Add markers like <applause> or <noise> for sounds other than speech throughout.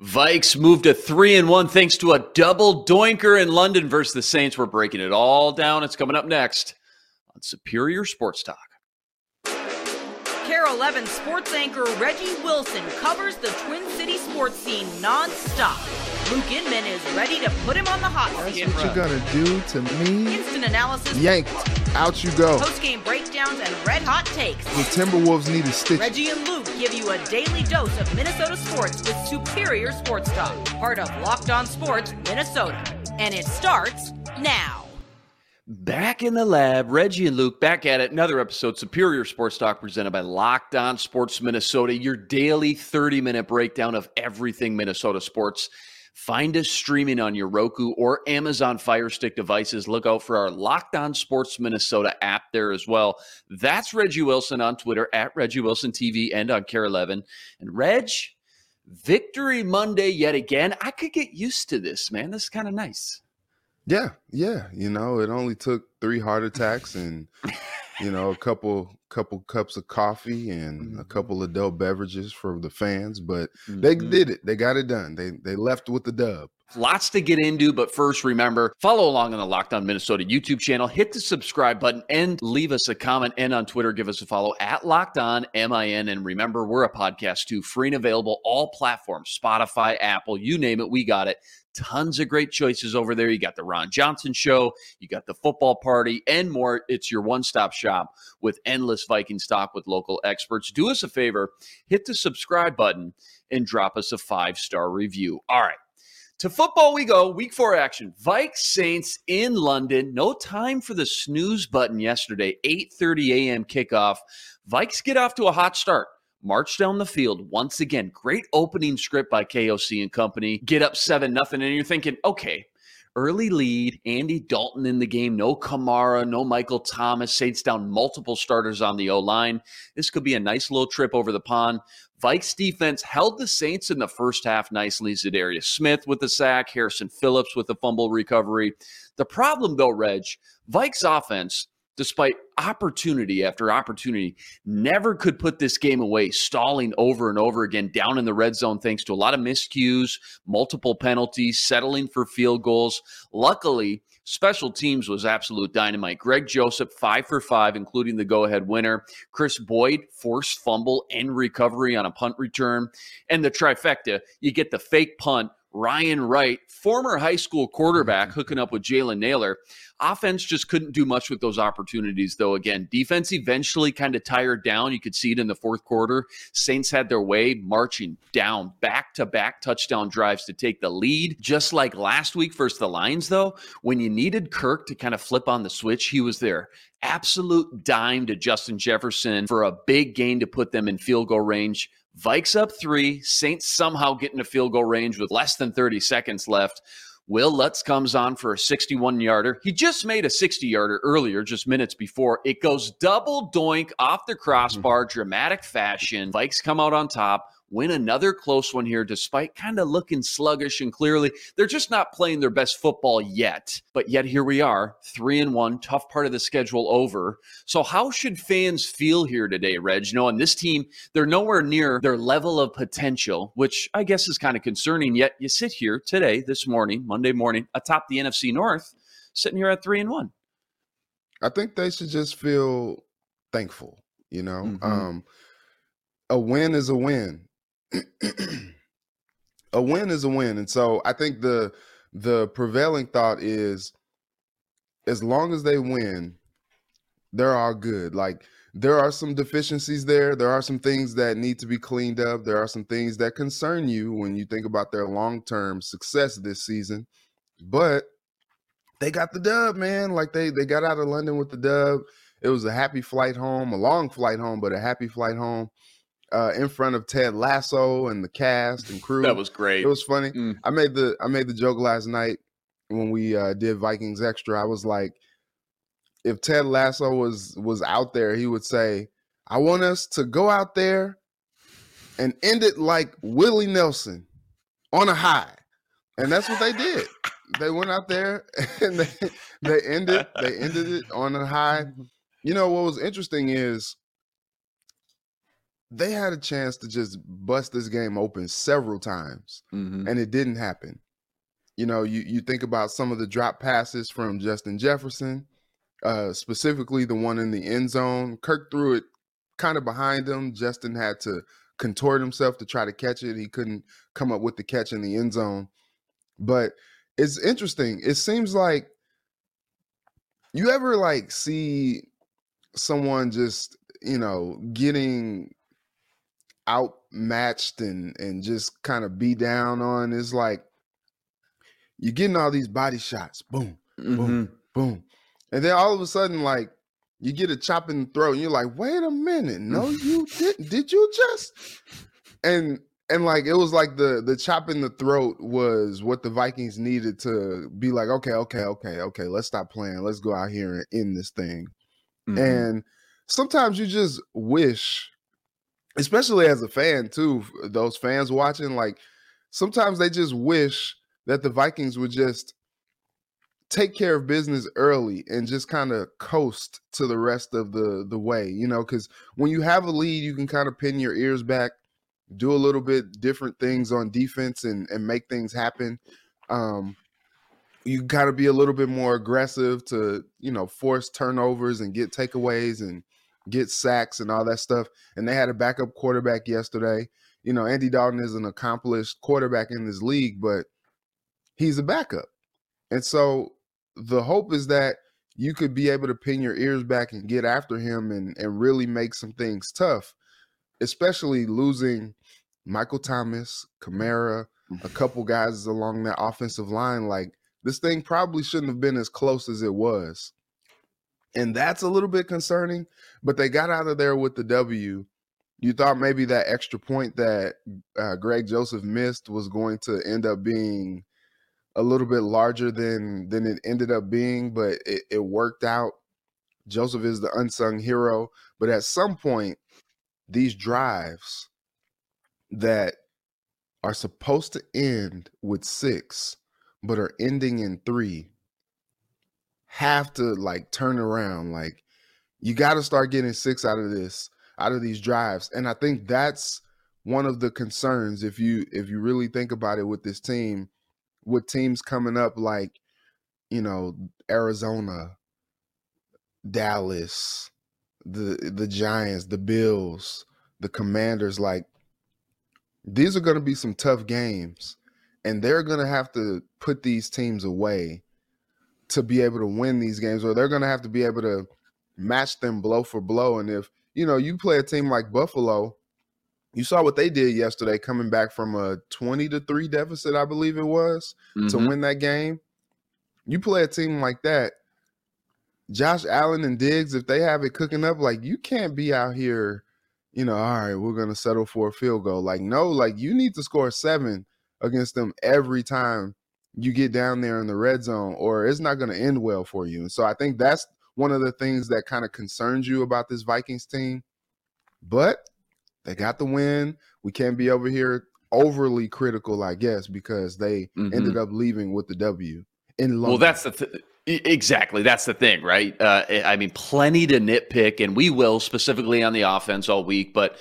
Vikes moved to three and one thanks to a double doinker in London versus the Saints. We're breaking it all down. It's coming up next on Superior Sports Talk. KARE 11 sports anchor Reggie Wilson covers the Twin City sports scene nonstop. Luke Inman is ready to put him on the hot seat. What you gonna do to me? Instant analysis, Yanked. Out you go. post-game breakdowns, and red hot takes. The Timberwolves need a stitch. Reggie and Luke give you a daily dose of Minnesota sports with superior sports talk. Part of Locked On Sports Minnesota. And it starts now. Back in the lab, Reggie and Luke back at it. Another episode, of Superior Sports Talk, presented by Locked On Sports Minnesota, your daily 30 minute breakdown of everything Minnesota sports. Find us streaming on your Roku or Amazon Fire Stick devices. Look out for our Locked On Sports Minnesota app there as well. That's Reggie Wilson on Twitter at Reggie Wilson TV and on KARE 11. And Reg, Victory Monday yet again. I could get used to this, man. This is kind of nice. Yeah, yeah. You know, it only took three heart attacks and you know a couple couple cups of coffee and a couple of adult beverages for the fans, but they Mhm. did it. They got it done. They they left with the dub. Lots to get into, but first, remember, follow along on the Locked On Minnesota YouTube channel, hit the subscribe button, and leave us a comment. And on Twitter, give us a follow at Locked On MIN. And remember, we're a podcast too, free and available, all platforms Spotify, Apple, you name it, we got it. Tons of great choices over there. You got the Ron Johnson Show, you got the football party, and more. It's your one stop shop with endless Viking stock with local experts. Do us a favor, hit the subscribe button and drop us a five star review. All right. To football we go. Week four action. Vikes Saints in London. No time for the snooze button yesterday. 8:30 a.m. kickoff. Vikes get off to a hot start. March down the field once again. Great opening script by KOC and company. Get up seven nothing, and you're thinking, okay, early lead. Andy Dalton in the game. No Kamara. No Michael Thomas. Saints down multiple starters on the O line. This could be a nice little trip over the pond. Vikes defense held the Saints in the first half nicely. Za'Darius Smith with the sack, Harrison Phillips with the fumble recovery. The problem, though, Reg, Vikes offense, despite opportunity after opportunity, never could put this game away, stalling over and over again down in the red zone thanks to a lot of miscues, multiple penalties, settling for field goals. Luckily, special teams was absolute dynamite. Greg Joseph, five for five, including the go ahead winner. Chris Boyd, forced fumble and recovery on a punt return. And the trifecta, you get the fake punt. Ryan Wright, former high school quarterback, mm-hmm. hooking up with Jalen Nailor. Offense just couldn't do much with those opportunities, though. Again, defense eventually kind of tired down. You could see it in the fourth quarter. Saints had their way marching down back to back touchdown drives to take the lead. Just like last week versus the Lions, though, when you needed Kirk to kind of flip on the switch, he was there. Absolute dime to Justin Jefferson for a big gain to put them in field goal range. Vikes up three. Saints somehow get into field goal range with less than 30 seconds left. Wil Lutz comes on for a 61 yarder. He just made a 60 yarder earlier, just minutes before. It goes double doink off the crossbar, hmm. dramatic fashion. Vikes come out on top, win another close one here, despite kind of looking sluggish and clearly they're just not playing their best football yet. But yet here we are, three and one, tough part of the schedule over. So how should fans feel here today, Reg? Knowing this team, they're nowhere near their level of potential, which I guess is kind of concerning. Yet you sit here today, this morning, Monday morning, atop the NFC North, sitting here at three and one. I think they should just feel thankful. You know, Mhm. um, a win is a win. A win is a win, and so I think the the prevailing thought is, as long as they win, they're all good. Like there are some deficiencies there. There are some things that need to be cleaned up. There are some things that concern you when you think about their long term success this season, but they got the dub, man. Like they they got out of London with the dub. It was a happy flight home, a long flight home, but a happy flight home. Uh, in front of Ted Lasso and the cast and crew. That was great. It was funny. Mm. I made the I made the joke last night when we uh, did Vikings Extra. I was like, if Ted Lasso was was out there, he would say, "I want us to go out there and end it like Willie Nelson on a high," and that's what they did. They went out there <laughs> and they they ended they ended it on a high. <laughs> You know what was interesting is they had a chance to just bust this game open several times Mhm. and it didn't happen. You know, you you think about some of the drop passes from Justin Jefferson, uh, specifically the one in the end zone. Kirk threw it kind of behind him. Justin had to contort himself to try to catch it. He couldn't come up with the catch in the end zone. But it's interesting. It seems like you ever like see someone just, you know, getting outmatched and and just kind of be down on is like you're getting all these body shots boom Mhm. boom and then all of a sudden like you get a chop in the throat and you're like wait a minute no <laughs> you didn't did you just and and like it was like the the chop in the throat was what the vikings needed to be like okay okay okay okay let's stop playing let's go out here and end this thing Mhm. and sometimes you just wish especially as a fan too those fans watching like sometimes they just wish that the vikings would just take care of business early and just kind of coast to the rest of the the way you know because when you have a lead you can kind of pin your ears back do a little bit different things on defense and and make things happen. Um you got to be a little bit more aggressive to you know force turnovers and get takeaways and get sacks and all that stuff and they had a backup quarterback yesterday. You know andy dalton is an accomplished quarterback in this league but he's a backup. And so the hope is that you could be able to pin your ears back and get after him and and really make some things tough especially losing michael thomas kamara a mm-hmm. couple guys along that offensive line. Like this thing probably shouldn't have been as close as it was. And that's a little bit concerning, but they got out of there with the W. You thought maybe that extra point that uh, Greg Joseph missed was going to end up being a little bit larger than than it ended up being, but it, it worked out. Joseph is the unsung hero, but at some point, these drives that are supposed to end with six, but are ending in three, have to like turn around. Like you got to start getting six out of this, out of these drives, and I think that's one of the concerns. If you if you really think about it with this team, with teams coming up like you know Arizona, Dallas, the the Giants, the Bills, the Commanders, like these are going to be some tough games and they're going to have to put these teams away to be able to win these games or they're going to have to be able to match them blow for blow and if you know you play a team like Buffalo you saw what they did yesterday coming back from a 20 to 3 deficit I believe it was to Mhm. win that game you play a team like that Josh Allen and Diggs if they have it cooking up like you can't be out here you know, all right, we're gonna settle for a field goal. Like, no, like you need to score seven against them every time you get down there in the red zone, or it's not gonna end well for you. And so I think that's one of the things that kind of concerns you about this Vikings team. But they got the win. We can't be over here overly critical, I guess, because they Mhm. ended up leaving with the W in London. Well, that's the th- exactly that's the thing, right? Uh, I mean, plenty to nitpick, and we will specifically on the offense all week. But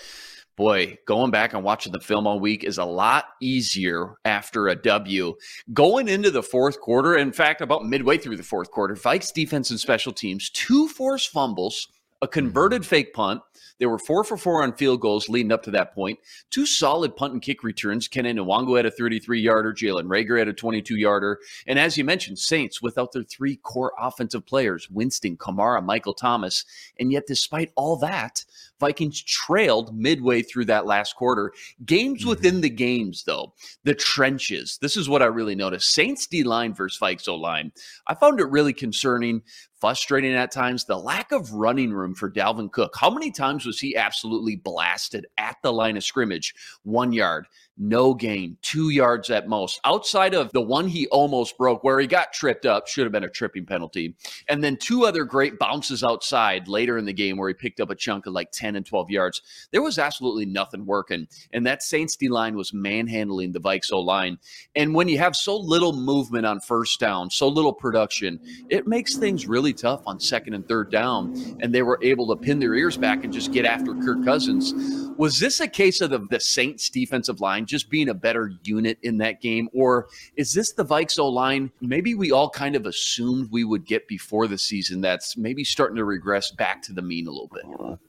boy, going back and watching the film all week is a lot easier after a W. Going into the fourth quarter, in fact, about midway through the fourth quarter, Vikes defense and special teams two forced fumbles. a mm-hmm. converted fake punt. They were four for four on field goals leading up to that point. Two solid punt and kick returns. Kene Nwangwu had a 33 yarder. Jalen Reagor had a 22 yarder. And as you mentioned, Saints without their three core offensive players, Winston, Kamara, Michael Thomas. And yet, despite all that, Vikings trailed midway through that last quarter. Games mm-hmm. within the games, though, the trenches. This is what I really noticed. Saints D line versus Vikes O line. I found it really concerning frustrating at times. The lack of running room for Dalvin Cook. How many times was he absolutely blasted at the line of scrimmage? One yard, no gain, two yards at most. Outside of the one he almost broke, where he got tripped up, should have been a tripping penalty. And then two other great bounces outside later in the game where he picked up a chunk of like 10 and 12 yards. There was absolutely nothing working. And that Saints D line was manhandling the Vikes O line. And when you have so little movement on first down, so little production, it makes things really tough on second and third down. And they were able to pin their ears back and just get after Kirk Cousins. Was this a case of the, the Saints defensive line? Line just being a better unit in that game? Or is this the Vikes O line maybe we all kind of assumed we would get before the season that's maybe starting to regress back to the mean a little bit?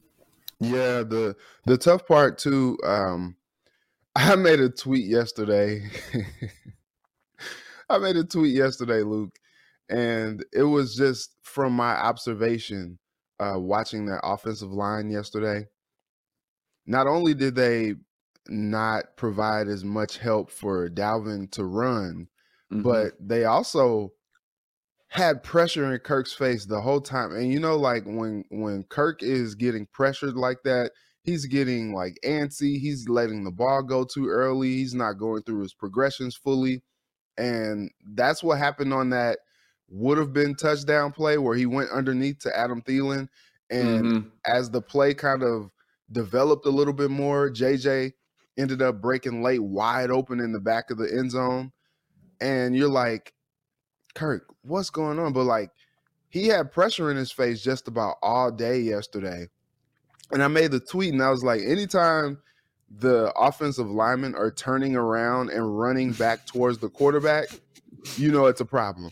Yeah, the the tough part too, um, <laughs> I made a tweet yesterday. <laughs> I made a tweet yesterday, Luke, and it was just from my observation uh, watching that offensive line yesterday. Not only did they not provide as much help for Dalvin to run, mm-hmm. but they also had pressure in Kirk's face the whole time. And you know, like when when Kirk is getting pressured like that, he's getting like antsy. He's letting the ball go too early. He's not going through his progressions fully. And that's what happened on that would have been touchdown play where he went underneath to Adam Thielen. And mm-hmm. as the play kind of developed a little bit more, JJ ended up breaking late wide open in the back of the end zone. And you're like, Kirk, what's going on? But like, he had pressure in his face just about all day yesterday. And I made the tweet and I was like, anytime the offensive linemen are turning around and running back towards the quarterback, you know it's a problem.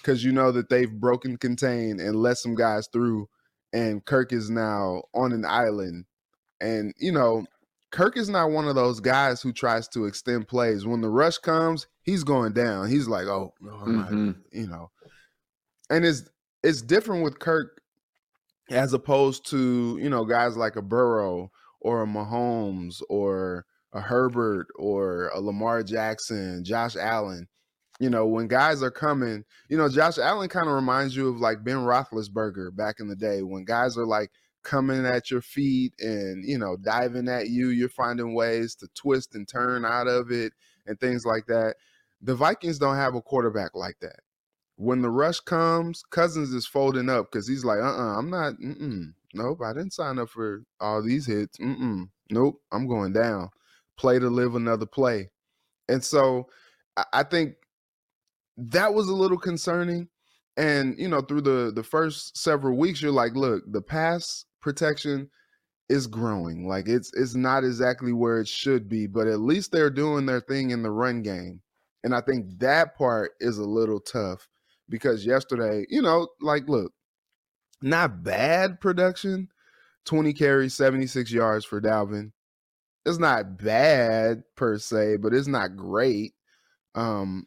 Because you know that they've broken contain and let some guys through, and Kirk is now on an island. And, you know, Kirk is not one of those guys who tries to extend plays. When the rush comes, he's going down. He's like, oh, no, mm-hmm. not, you know. And it's it's different with Kirk as opposed to, you know, guys like a Burrow or a Mahomes or a Herbert or a Lamar Jackson, Josh Allen. You know, when guys are coming, you know, Josh Allen kind of reminds you of like Ben Roethlisberger back in the day when guys are like coming at your feet and you know diving at you you're finding ways to twist and turn out of it and things like that. The vikings don't have a quarterback like that. When the rush comes cousins is folding up because he's like uh-uh i'm not mm nope i didn't sign up for all these hits mm nope i'm going down. Play to live another play. And so i think that was a little concerning. And you know through the the first several weeks you're like look the pass protection is growing. Like it's it's not exactly where it should be, but at least they're doing their thing in the run game. And I think that part is a little tough because yesterday, you know, like look, not bad production. 20 carries, 76 yards for Dalvin. It's not bad per se, but it's not great. Um,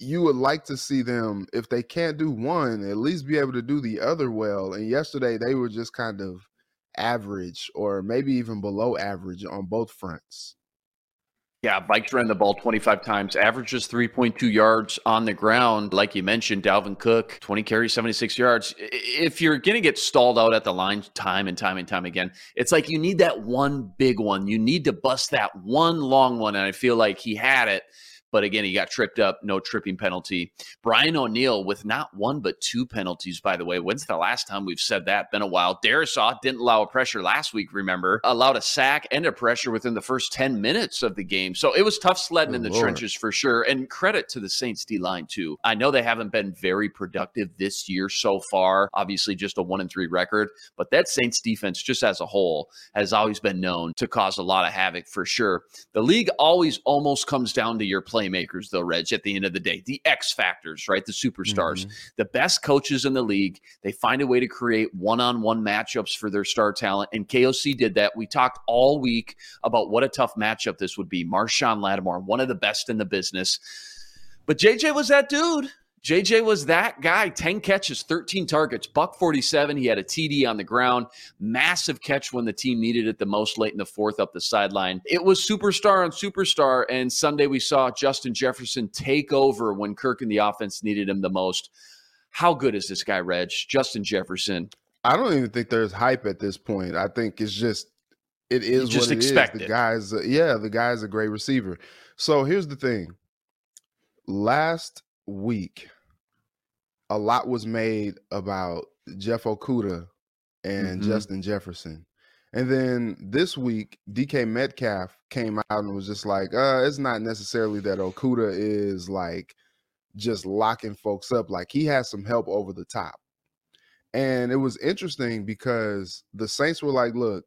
you would like to see them if they can't do one at least be able to do the other well and yesterday they were just kind of average or maybe even below average on both fronts yeah, Vikes ran the ball 25 times, averages 3.2 yards on the ground. Like you mentioned, Dalvin Cook, 20 carries, 76 yards. If you're going to get stalled out at the line time and time and time again, it's like you need that one big one. You need to bust that one long one. And I feel like he had it but again, he got tripped up, no tripping penalty. Brian O'Neill with not one but two penalties, by the way. When's the last time we've said that? Been a while. Darrisaw didn't allow a pressure last week, remember? Allowed a sack and a pressure within the first 10 minutes of the game. So it was tough sledding oh, in the Lord. trenches for sure. And credit to the Saints D line, too. I know they haven't been very productive this year so far. Obviously, just a one and three record, but that Saints defense, just as a whole, has always been known to cause a lot of havoc for sure. The league always almost comes down to your play playmakers, though, Reg, at the end of the day, the X factors, right? The superstars, Mhm. the best coaches in the league. They find a way to create one on one matchups for their star talent. And KOC did that. We talked all week about what a tough matchup this would be. Marshon Lattimore, one of the best in the business. But JJ was that dude. JJ was that guy. 10 catches, 13 targets, buck 47. He had a TD on the ground. Massive catch when the team needed it the most late in the fourth up the sideline. It was superstar on superstar. And Sunday we saw Justin Jefferson take over when Kirk and the offense needed him the most. How good is this guy, Reg? Justin Jefferson. I don't even think there's hype at this point. I think it's just it is just what it is. The guy's a- yeah, the guy's a great receiver. So here's the thing. Last week, a lot was made about Jeff Okudah and Mhm. Justin Jefferson. And then this week, DK Metcalf came out and was just like, uh, it's not necessarily that Okudah is like just locking folks up. Like he has some help over the top. And it was interesting because the Saints were like, look,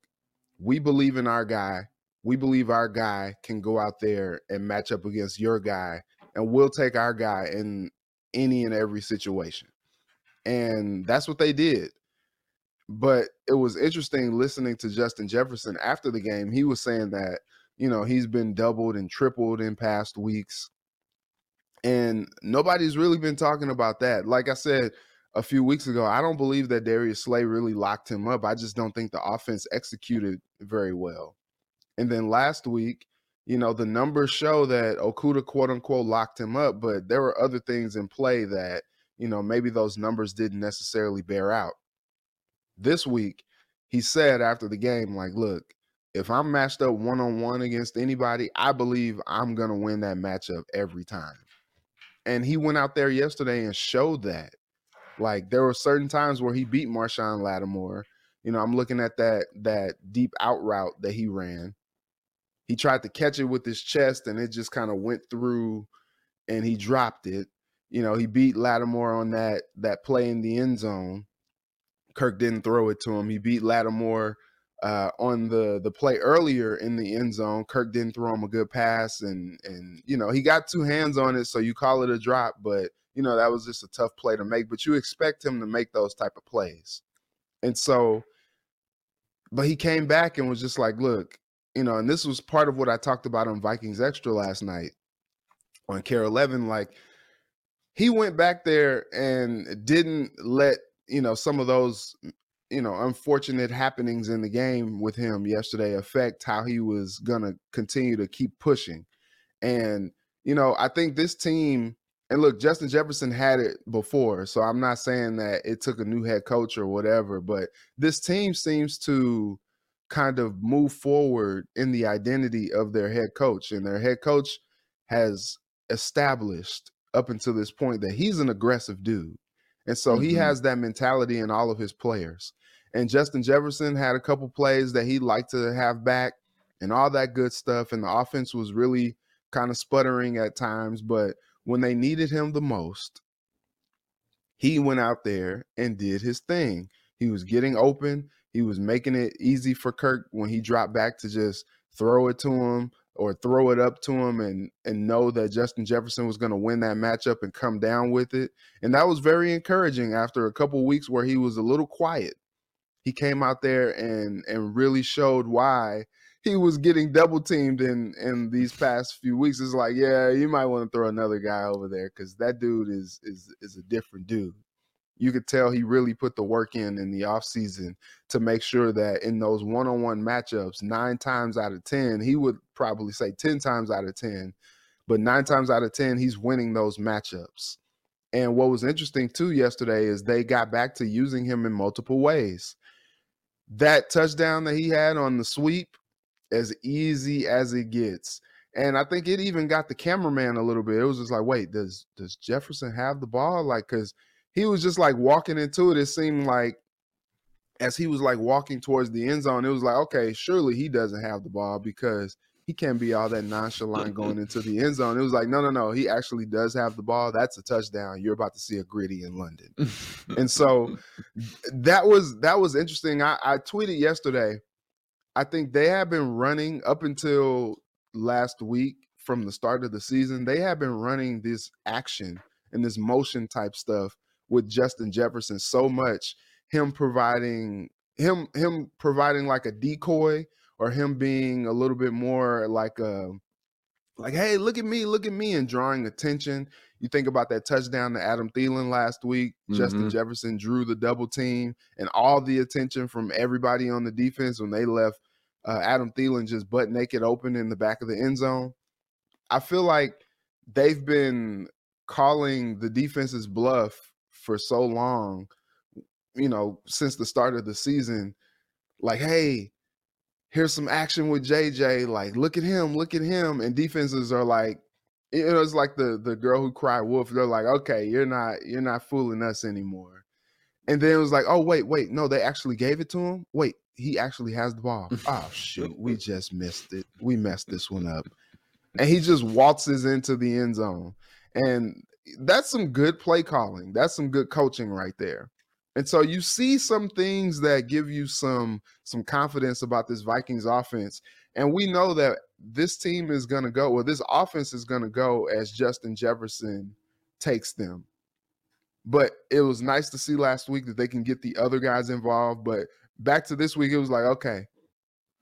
we believe in our guy. We believe our guy can go out there and match up against your guy, and we'll take our guy in any and every situation. And that's what they did. But it was interesting listening to Justin Jefferson after the game. He was saying that, you know, he's been doubled and tripled in past weeks. And nobody's really been talking about that. Like I said, a few weeks ago, I don't believe that Darius Slay really locked him up. I just don't think the offense executed very well. And then last week, you know, the numbers show that Okudah quote unquote locked him up, but there were other things in play that, you know, maybe those numbers didn't necessarily bear out. This week, he said after the game, like, look, if I'm matched up one on one against anybody, I believe I'm going to win that matchup every time. And he went out there yesterday and showed that. Like there were certain times where he beat Marshon Lattimore. You know, I'm looking at that that deep out route that he ran. He tried to catch it with his chest and it just kind of went through and he dropped it. You know, he beat Lattimore on that that play in the end zone. Kirk didn't throw it to him. He beat Lattimore uh, on the the play earlier in the end zone. Kirk didn't throw him a good pass, and and you know he got two hands on it, so you call it a drop. But you know that was just a tough play to make. But you expect him to make those type of plays, and so, but he came back and was just like, look, you know, and this was part of what I talked about on Vikings Extra last night on KARE Eleven. Like he went back there and didn't let you know some of those you know unfortunate happenings in the game with him yesterday affect how he was gonna continue to keep pushing and you know i think this team and look justin jefferson had it before so i'm not saying that it took a new head coach or whatever but this team seems to kind of move forward in the identity of their head coach and their head coach has established up until this point that he's an aggressive dude and so he Mhm. has that mentality in all of his players. And Justin Jefferson had a couple plays that he liked to have back and all that good stuff. And the offense was really kind of sputtering at times. But when they needed him the most, he went out there and did his thing. He was getting open. He was making it easy for Kirk when he dropped back to just throw it to him or throw it up to him and and know that Justin Jefferson was going to win that matchup and come down with it. And that was very encouraging after a couple weeks where he was a little quiet. He came out there and and really showed why he was getting double teamed in in these past few weeks. It's like, yeah, you might want to throw another guy over there because that dude is is is a different dude. You could tell he really put the work in in the offseason to make sure that in those one-on-one matchups, nine times out of ten, he would probably say ten times out of ten, but nine times out of ten, he's winning those matchups. And what was interesting too yesterday is they got back to using him in multiple ways. That touchdown that he had on the sweep, as easy as it gets. And I think it even got the cameraman a little bit. It was just like, wait, does does Jefferson have the ball? Like, cause he was just like walking into it. It seemed like as he was like walking towards the end zone, it was like, okay, surely he doesn't have the ball because he can't be all that nonchalant going into the end zone. It was like, no, no, no, he actually does have the ball. That's a touchdown. You're about to see a griddy in London. and so that was that was interesting. I, I tweeted yesterday. I think they have been running up until last week from the start of the season, they have been running this action and this motion type stuff with Justin Jefferson so much. Him providing him him providing like a decoy or him being a little bit more like a like, hey, look at me, look at me, and drawing attention. You think about that touchdown to Adam Thielen last week. Mm-hmm. Justin Jefferson drew the double team and all the attention from everybody on the defense when they left uh, Adam Thielen just butt naked open in the back of the end zone. I feel like they've been calling the defense's bluff for so long, you know, since the start of the season. Like, hey, here's some action with JJ. Like, look at him, look at him. And defenses are like, you know, it's like the the girl who cried wolf. They're like, okay, you're not you're not fooling us anymore. And then it was like, oh wait, wait, no, they actually gave it to him. Wait, he actually has the ball. Oh shoot, we just missed it. We messed this one up. And he just waltzes into the end zone. And that's some good play calling. That's some good coaching right there. And so you see some things that give you some some confidence about this Vikings offense. And we know that this team is going to go, well, this offense is going to go as Justin Jefferson takes them. But it was nice to see last week that they can get the other guys involved. But back to this week, it was like, okay,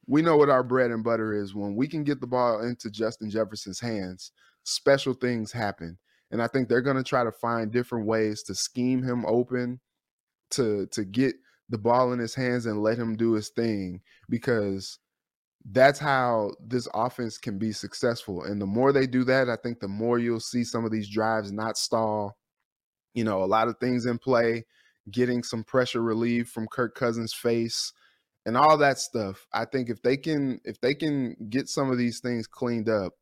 we know what our bread and butter is. When we can get the ball into Justin Jefferson's hands, special things happen. And I think they're going to try to find different ways to scheme him open, to to get the ball in his hands and let him do his thing because that's how this offense can be successful. And the more they do that, I think the more you'll see some of these drives not stall. You know, a lot of things in play getting some pressure relief from Kirk Cousins' face and all that stuff. I think if they can if they can get some of these things cleaned up,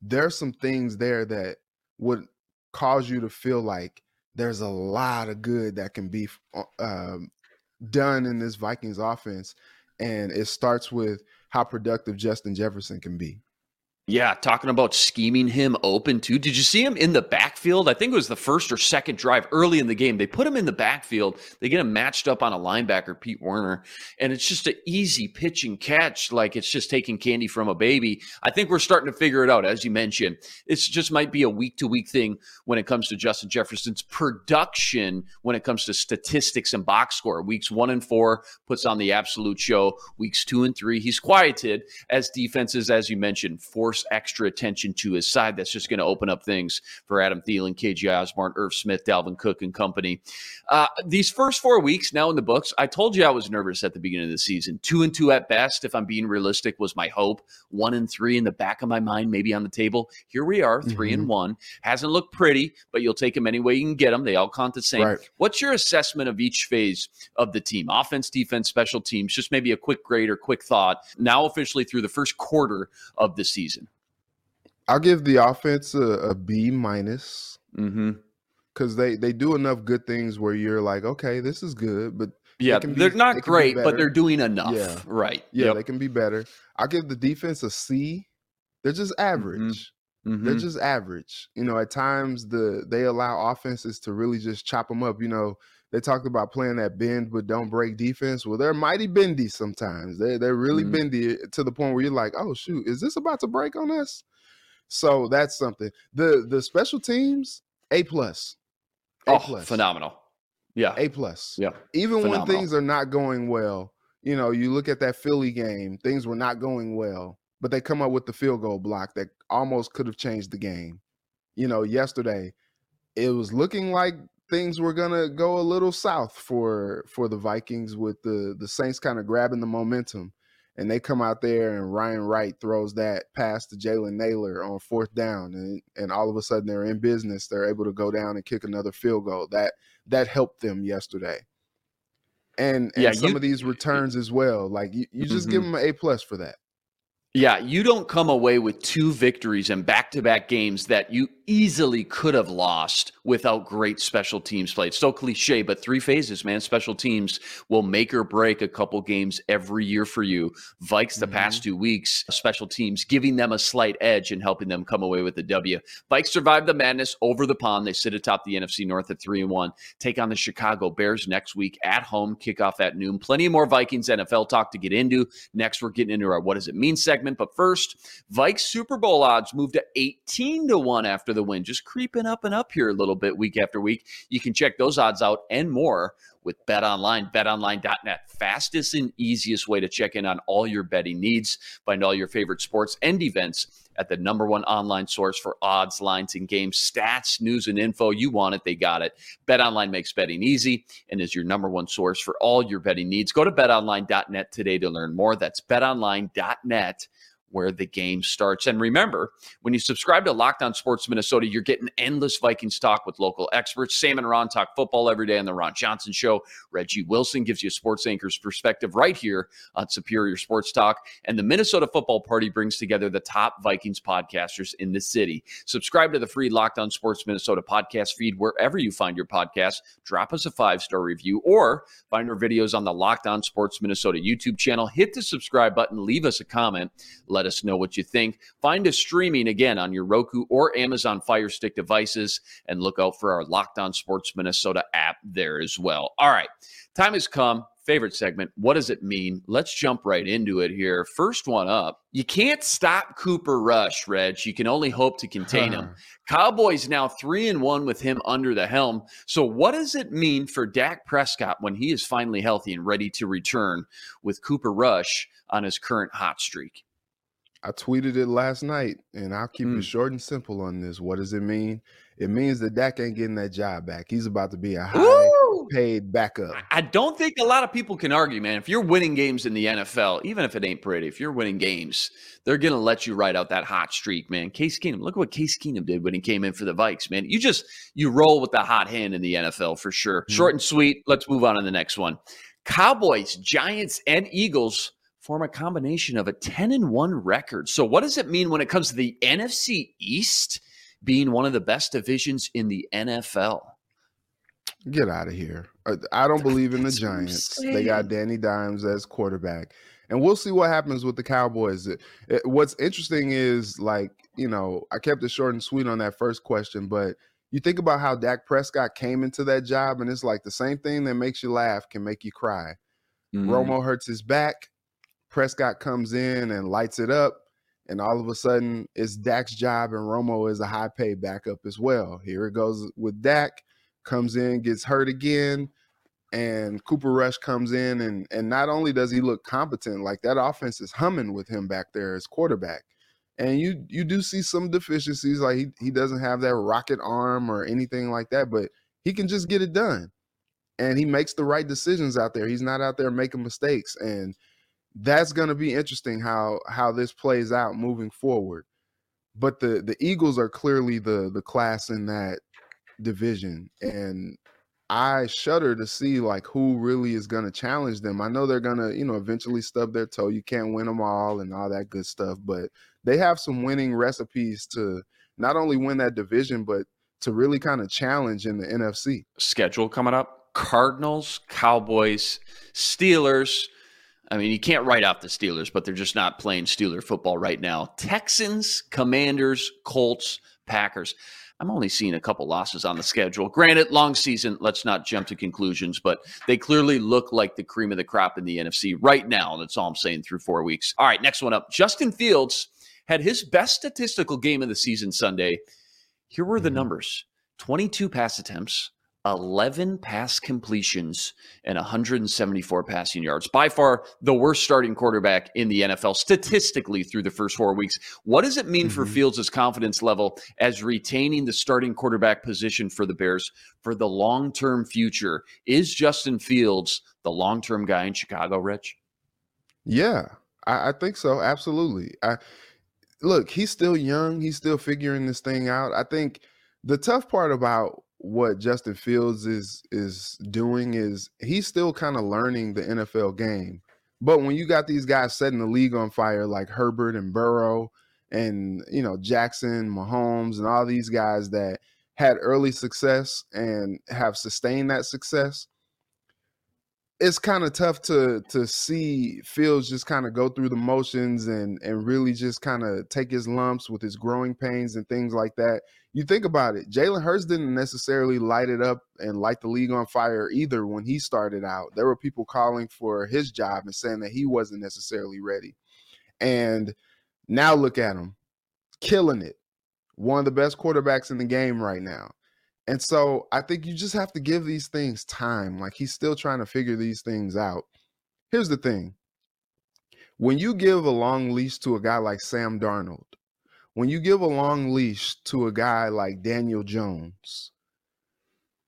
there's some things there that would cause you to feel like there's a lot of good that can be uh, done in this Vikings offense and it starts with how productive Justin Jefferson can be. Yeah, talking about scheming him open too. Did you see him in the backfield? I think it was the first or second drive early in the game. They put him in the backfield. They get him matched up on a linebacker, Pete Werner, and it's just an easy pitch and catch. Like it's just taking candy from a baby. I think we're starting to figure it out, as you mentioned. It just might be a week to week thing when it comes to Justin Jefferson's production, when it comes to statistics and box score. Weeks one and four puts on the absolute show. Weeks two and three, he's quieted as defenses, as you mentioned, force force extra attention to his side. That's just going to open up things for Adam Thielen, KJ Osborn, Irv Smith, Dalvin Cook, and company. Uh, these first four weeks now in the books, I told you I was nervous at the beginning of the season. Two and two at best, if I'm being realistic, was my hope. One and three in the back of my mind, maybe on the table. Here we are, 3 mm-hmm. and one. Hasn't looked pretty, but you'll take them any way you can get them. They all count the same. Right. What's your assessment of each phase of the team? Offense, defense, special teams. Just maybe a quick grade or quick thought. Now officially through the first quarter of the season. I'll give the offense a, a B minus. Mm-hmm. Because they they do enough good things where you're like, okay, this is good, but yeah, they are not they great, but they're doing enough. Yeah. Right. Yeah, yep. they can be better. I'll give the defense a C. They're just mm-hmm. average. Mm-hmm. They're just average. You know, at times the they allow offenses to really just chop them up. You know, they talked about playing that bend but don't break defense. Well, they're mighty bendy sometimes. They they're really mm-hmm. bendy to the point where you're like, oh shoot, is this about to break on us? So that's something. The the special teams, A plus. A oh, plus. phenomenal. Yeah. A plus. Yeah. Even phenomenal. when things are not going well, you know, you look at that Philly game, things were not going well, but they come up with the field goal block that almost could have changed the game. You know, yesterday it was looking like things were gonna go a little south for for the Vikings with the the Saints kind of grabbing the momentum and they come out there and Ryan Wright throws that pass to Jalen Nailor on fourth down, and and all of a sudden they're in business. They're able to go down and kick another field goal. That that helped them yesterday. And, and yeah, some you, of these returns as well. Like you, you just mm-hmm. give them an A plus for that. Yeah, you don't come away with two victories and back-to-back games that you easily could have lost without great special teams play. It's So cliche, but three phases, man. Special teams will make or break a couple games every year for you. Vikes the mm-hmm. past two weeks, special teams giving them a slight edge and helping them come away with the W. Vikes survived the madness over the pond. They sit atop the NFC North at three and one. Take on the Chicago Bears next week at home. Kickoff at noon. Plenty more Vikings NFL talk to get into. Next, we're getting into our what does it mean segment. But first, Vikes Super Bowl odds moved to 18 to 1 after the win, just creeping up and up here a little bit week after week. You can check those odds out and more with Bet Online, betonline.net. Fastest and easiest way to check in on all your betting needs. Find all your favorite sports and events at the number one online source for odds, lines, and games, stats, news, and info. You want it, they got it. Bet Online makes betting easy and is your number one source for all your betting needs. Go to betonline.net today to learn more. That's betonline.net where the game starts. And remember, when you subscribe to Locked On Sports Minnesota, you're getting endless Vikings talk with local experts. Sam and Ron talk football every day on the Ron Johnson Show. Reggie Wilson gives you a sports anchor's perspective right here on Superior Sports Talk. And the Minnesota Football Party brings together the top Vikings podcasters in the city. Subscribe to the free Locked On Sports Minnesota podcast feed wherever you find your podcast. Drop us a five star review or find our videos on the Locked On Sports Minnesota YouTube channel. Hit the subscribe button, leave us a comment. Us know what you think. Find us streaming again on your Roku or Amazon Fire Stick devices and look out for our Locked On Sports Minnesota app there as well. All right, time has come favorite segment. What does it mean? Let's jump right into it here. First one up. You can't stop Cooper Rush, Reg. You can only hope to contain him. Cowboys now three and one with him under the helm. So, what does it mean for Dak Prescott when he is finally healthy and ready to return with Cooper Rush on his current hot streak? I tweeted it last night, and I'll keep mm. it short and simple on this. What does it mean? It means that Dak ain't getting that job back. He's about to be a high Ooh. paid backup. I don't think a lot of people can argue, man. If you're winning games in the NFL, even if it ain't pretty, if you're winning games, they're gonna let you ride out that hot streak, man. Case Keenum, look at what Case Keenum did when he came in for the Vikes, man. You just you roll with the hot hand in the NFL for sure. Mm. Short and sweet. Let's move on to the next one. Cowboys, Giants, and Eagles form a combination of a 10 and 1 record. So, what does it mean when it comes to the NFC East being one of the best divisions in the NFL? Get out of here. Uh, I don't believe in the <laughs> Giants. They got Danny Dimes as quarterback. And we'll see what happens with the Cowboys. It, it, what's interesting is, like, you know, I kept it short and sweet on that first question, but you think about how Dak Prescott came into that job, and it's like the same thing that makes you laugh can make you cry. Mm. Romo hurts his back. Prescott comes in and lights it up, and all of a sudden it's Dak's job, and Romo is a high pay backup as well. Here it goes with Dak, comes in, gets hurt again, and Cooper Rush comes in, and and not only does he look competent, like that offense is humming with him back there as quarterback. And you you do see some deficiencies, like he, he doesn't have that rocket arm or anything like that, but he can just get it done. And he makes the right decisions out there. He's not out there making mistakes. And that's going to be interesting how how this plays out moving forward. But the the Eagles are clearly the the class in that division, and I shudder to see like who really is going to challenge them. I know they're going to you know eventually stub their toe. You can't win them all and all that good stuff, but they have some winning recipes to not only win that division, but to really kind of challenge in the NFC. Schedule coming up: Cardinals, Cowboys, Steelers. I mean, you can't write off the Steelers, but they're just not playing Steeler football right now. Texans, Commanders, Colts, Packers. I'm only seeing a couple losses on the schedule. Granted, long season, let's not jump to conclusions, but they clearly look like the cream of the crop in the NFC right now. And That's all I'm saying through four weeks. All right, next one up. Justin Fields had his best statistical game of the season Sunday. Here were the mm-hmm. numbers 22 pass attempts, 11 pass completions and 174 passing yards. By far the worst starting quarterback in the NFL statistically through the first four weeks. What does it mean mm-hmm. for Fields' confidence level as retaining the starting quarterback position for the Bears for the long term future? Is Justin Fields the long term guy in Chicago, Rich? Yeah, I, I think so. Absolutely. I, look, he's still young, he's still figuring this thing out. I think the tough part about what Justin Fields is is doing is he's still kind of learning the NFL game. But when you got these guys setting the league on fire like Herbert and Burrow, and you know Jackson, Mahomes, and all these guys that had early success and have sustained that success. It's kind of tough to to see Fields just kind of go through the motions and and really just kind of take his lumps with his growing pains and things like that. You think about it, Jalen Hurts didn't necessarily light it up and light the league on fire either when he started out. There were people calling for his job and saying that he wasn't necessarily ready. And now look at him, killing it. One of the best quarterbacks in the game right now. And so I think you just have to give these things time. Like he's still trying to figure these things out. Here's the thing when you give a long leash to a guy like Sam Darnold, when you give a long leash to a guy like Daniel Jones,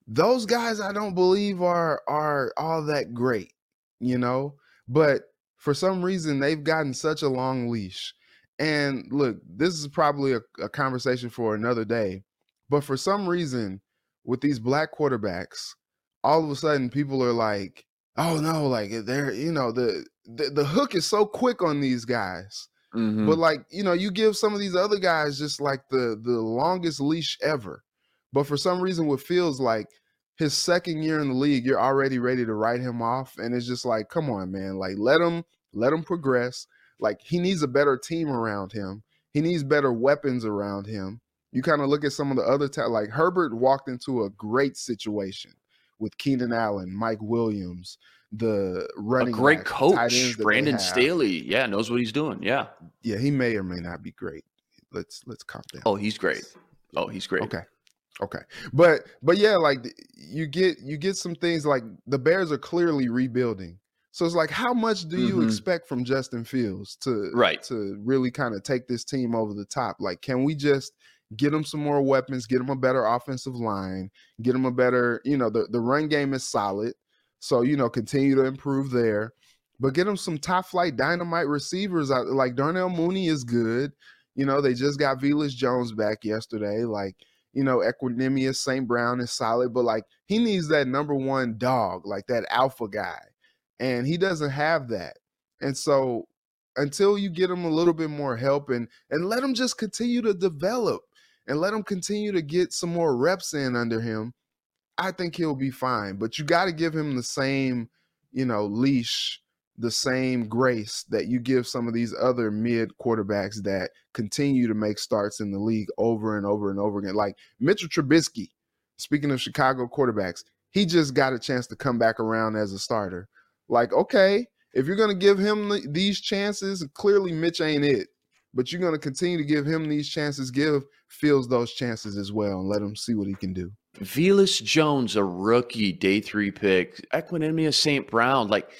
those guys I don't believe are are all that great, you know? But for some reason they've gotten such a long leash and look, this is probably a, a, conversation for another day. But for some reason, with these black quarterbacks, all of a sudden people are like, "Oh no, like they're you know the the, the hook is so quick on these guys." Mm-hmm. But like you know, you give some of these other guys just like the the longest leash ever. But for some reason, what feels like his second year in the league, you're already ready to write him off, and it's just like, come on, man, like let him let him progress like he needs a better team around him. He needs better weapons around him. You kind of look at some of the other ta- like Herbert walked into a great situation with Keenan Allen, Mike Williams, the running a great coach, Brandon Staley. Yeah, knows what he's doing. Yeah, yeah, he may or may not be great. Let's let's calm down. Oh, he's great. Oh, he's great. Okay. Okay. But but yeah, like you get you get some things like the Bears are clearly rebuilding. So it's like, how much do you mm-hmm. expect from Justin Fields to right to really kind of take this team over the top? Like, can we just get them some more weapons, get them a better offensive line, get them a better, you know, the, the run game is solid. So, you know, continue to improve there. But get them some top flight dynamite receivers out like Darnell Mooney is good. You know, they just got Velus Jones back yesterday. Like, you know, Equanimeous St. Brown is solid, but like he needs that number one dog, like that alpha guy and he doesn't have that. And so until you get him a little bit more help and and let him just continue to develop and let him continue to get some more reps in under him, I think he'll be fine. But you got to give him the same, you know, leash, the same grace that you give some of these other mid quarterbacks that continue to make starts in the league over and over and over again. Like Mitchell Trubisky, speaking of Chicago quarterbacks, he just got a chance to come back around as a starter. Like, okay, if you're going to give him these chances, clearly Mitch ain't it. But you're going to continue to give him these chances. Give Fields those chances as well, and let him see what he can do. Velus Jones, a rookie day three pick. Equanimeous St. Brown, like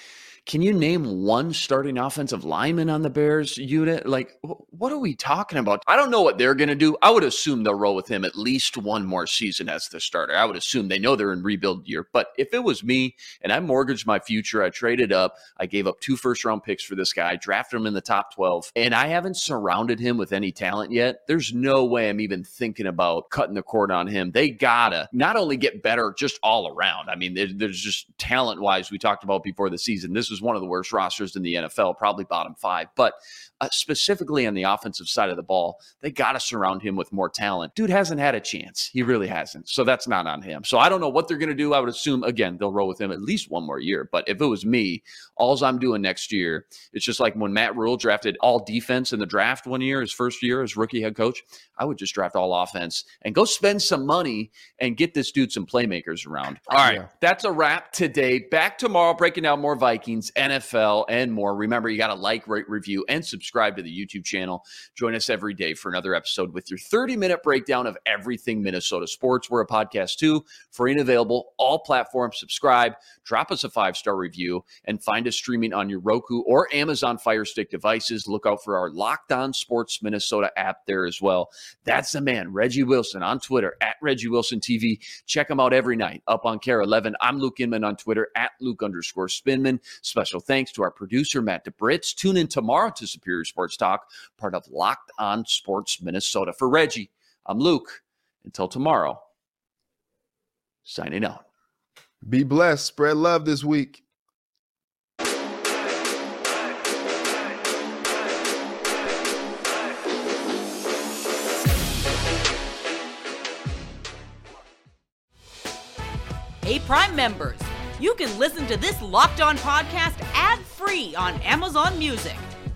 can you name one starting offensive lineman on the Bears unit? Like, what are we talking about? I don't know what they're going to do. I would assume they'll roll with him at least one more season as the starter. I would assume they know they're in rebuild year. But if it was me and I mortgaged my future, I traded up, I gave up two first round picks for this guy, drafted him in the top 12, and I haven't surrounded him with any talent yet, there's no way I'm even thinking about cutting the cord on him. They gotta not only get better just all around. I mean, there's just talent wise, we talked about before the season. This is one of the worst rosters in the NFL, probably bottom five. But uh, specifically on the offensive side of the ball, they got to surround him with more talent. Dude hasn't had a chance. He really hasn't. So that's not on him. So I don't know what they're going to do. I would assume, again, they'll roll with him at least one more year. But if it was me, all I'm doing next year, it's just like when Matt Rhule drafted all defense in the draft one year, his first year as rookie head coach, I would just draft all offense and go spend some money and get this dude some playmakers around. All right. Yeah. That's a wrap today. Back tomorrow, breaking down more Vikings, NFL, and more. Remember, you got to like, rate, review, and subscribe subscribe to the YouTube channel. Join us every day for another episode with your 30 minute breakdown of everything Minnesota sports. We're a podcast too, free and available, all platforms. Subscribe, drop us a five star review, and find us streaming on your Roku or Amazon Fire Stick devices. Look out for our Locked On Sports Minnesota app there as well. That's the man, Reggie Wilson on Twitter at Reggie Wilson TV. Check him out every night up on KARE 11. I'm Luke Inman on Twitter at Luke underscore Spinman. Special thanks to our producer, Matt DeBritz. Tune in tomorrow to Sports Talk, part of Locked On Sports Minnesota. For Reggie, I'm Luke. Until tomorrow, signing out. Be blessed. Spread love this week. Hey, Prime members, you can listen to this locked on podcast ad free on Amazon Music.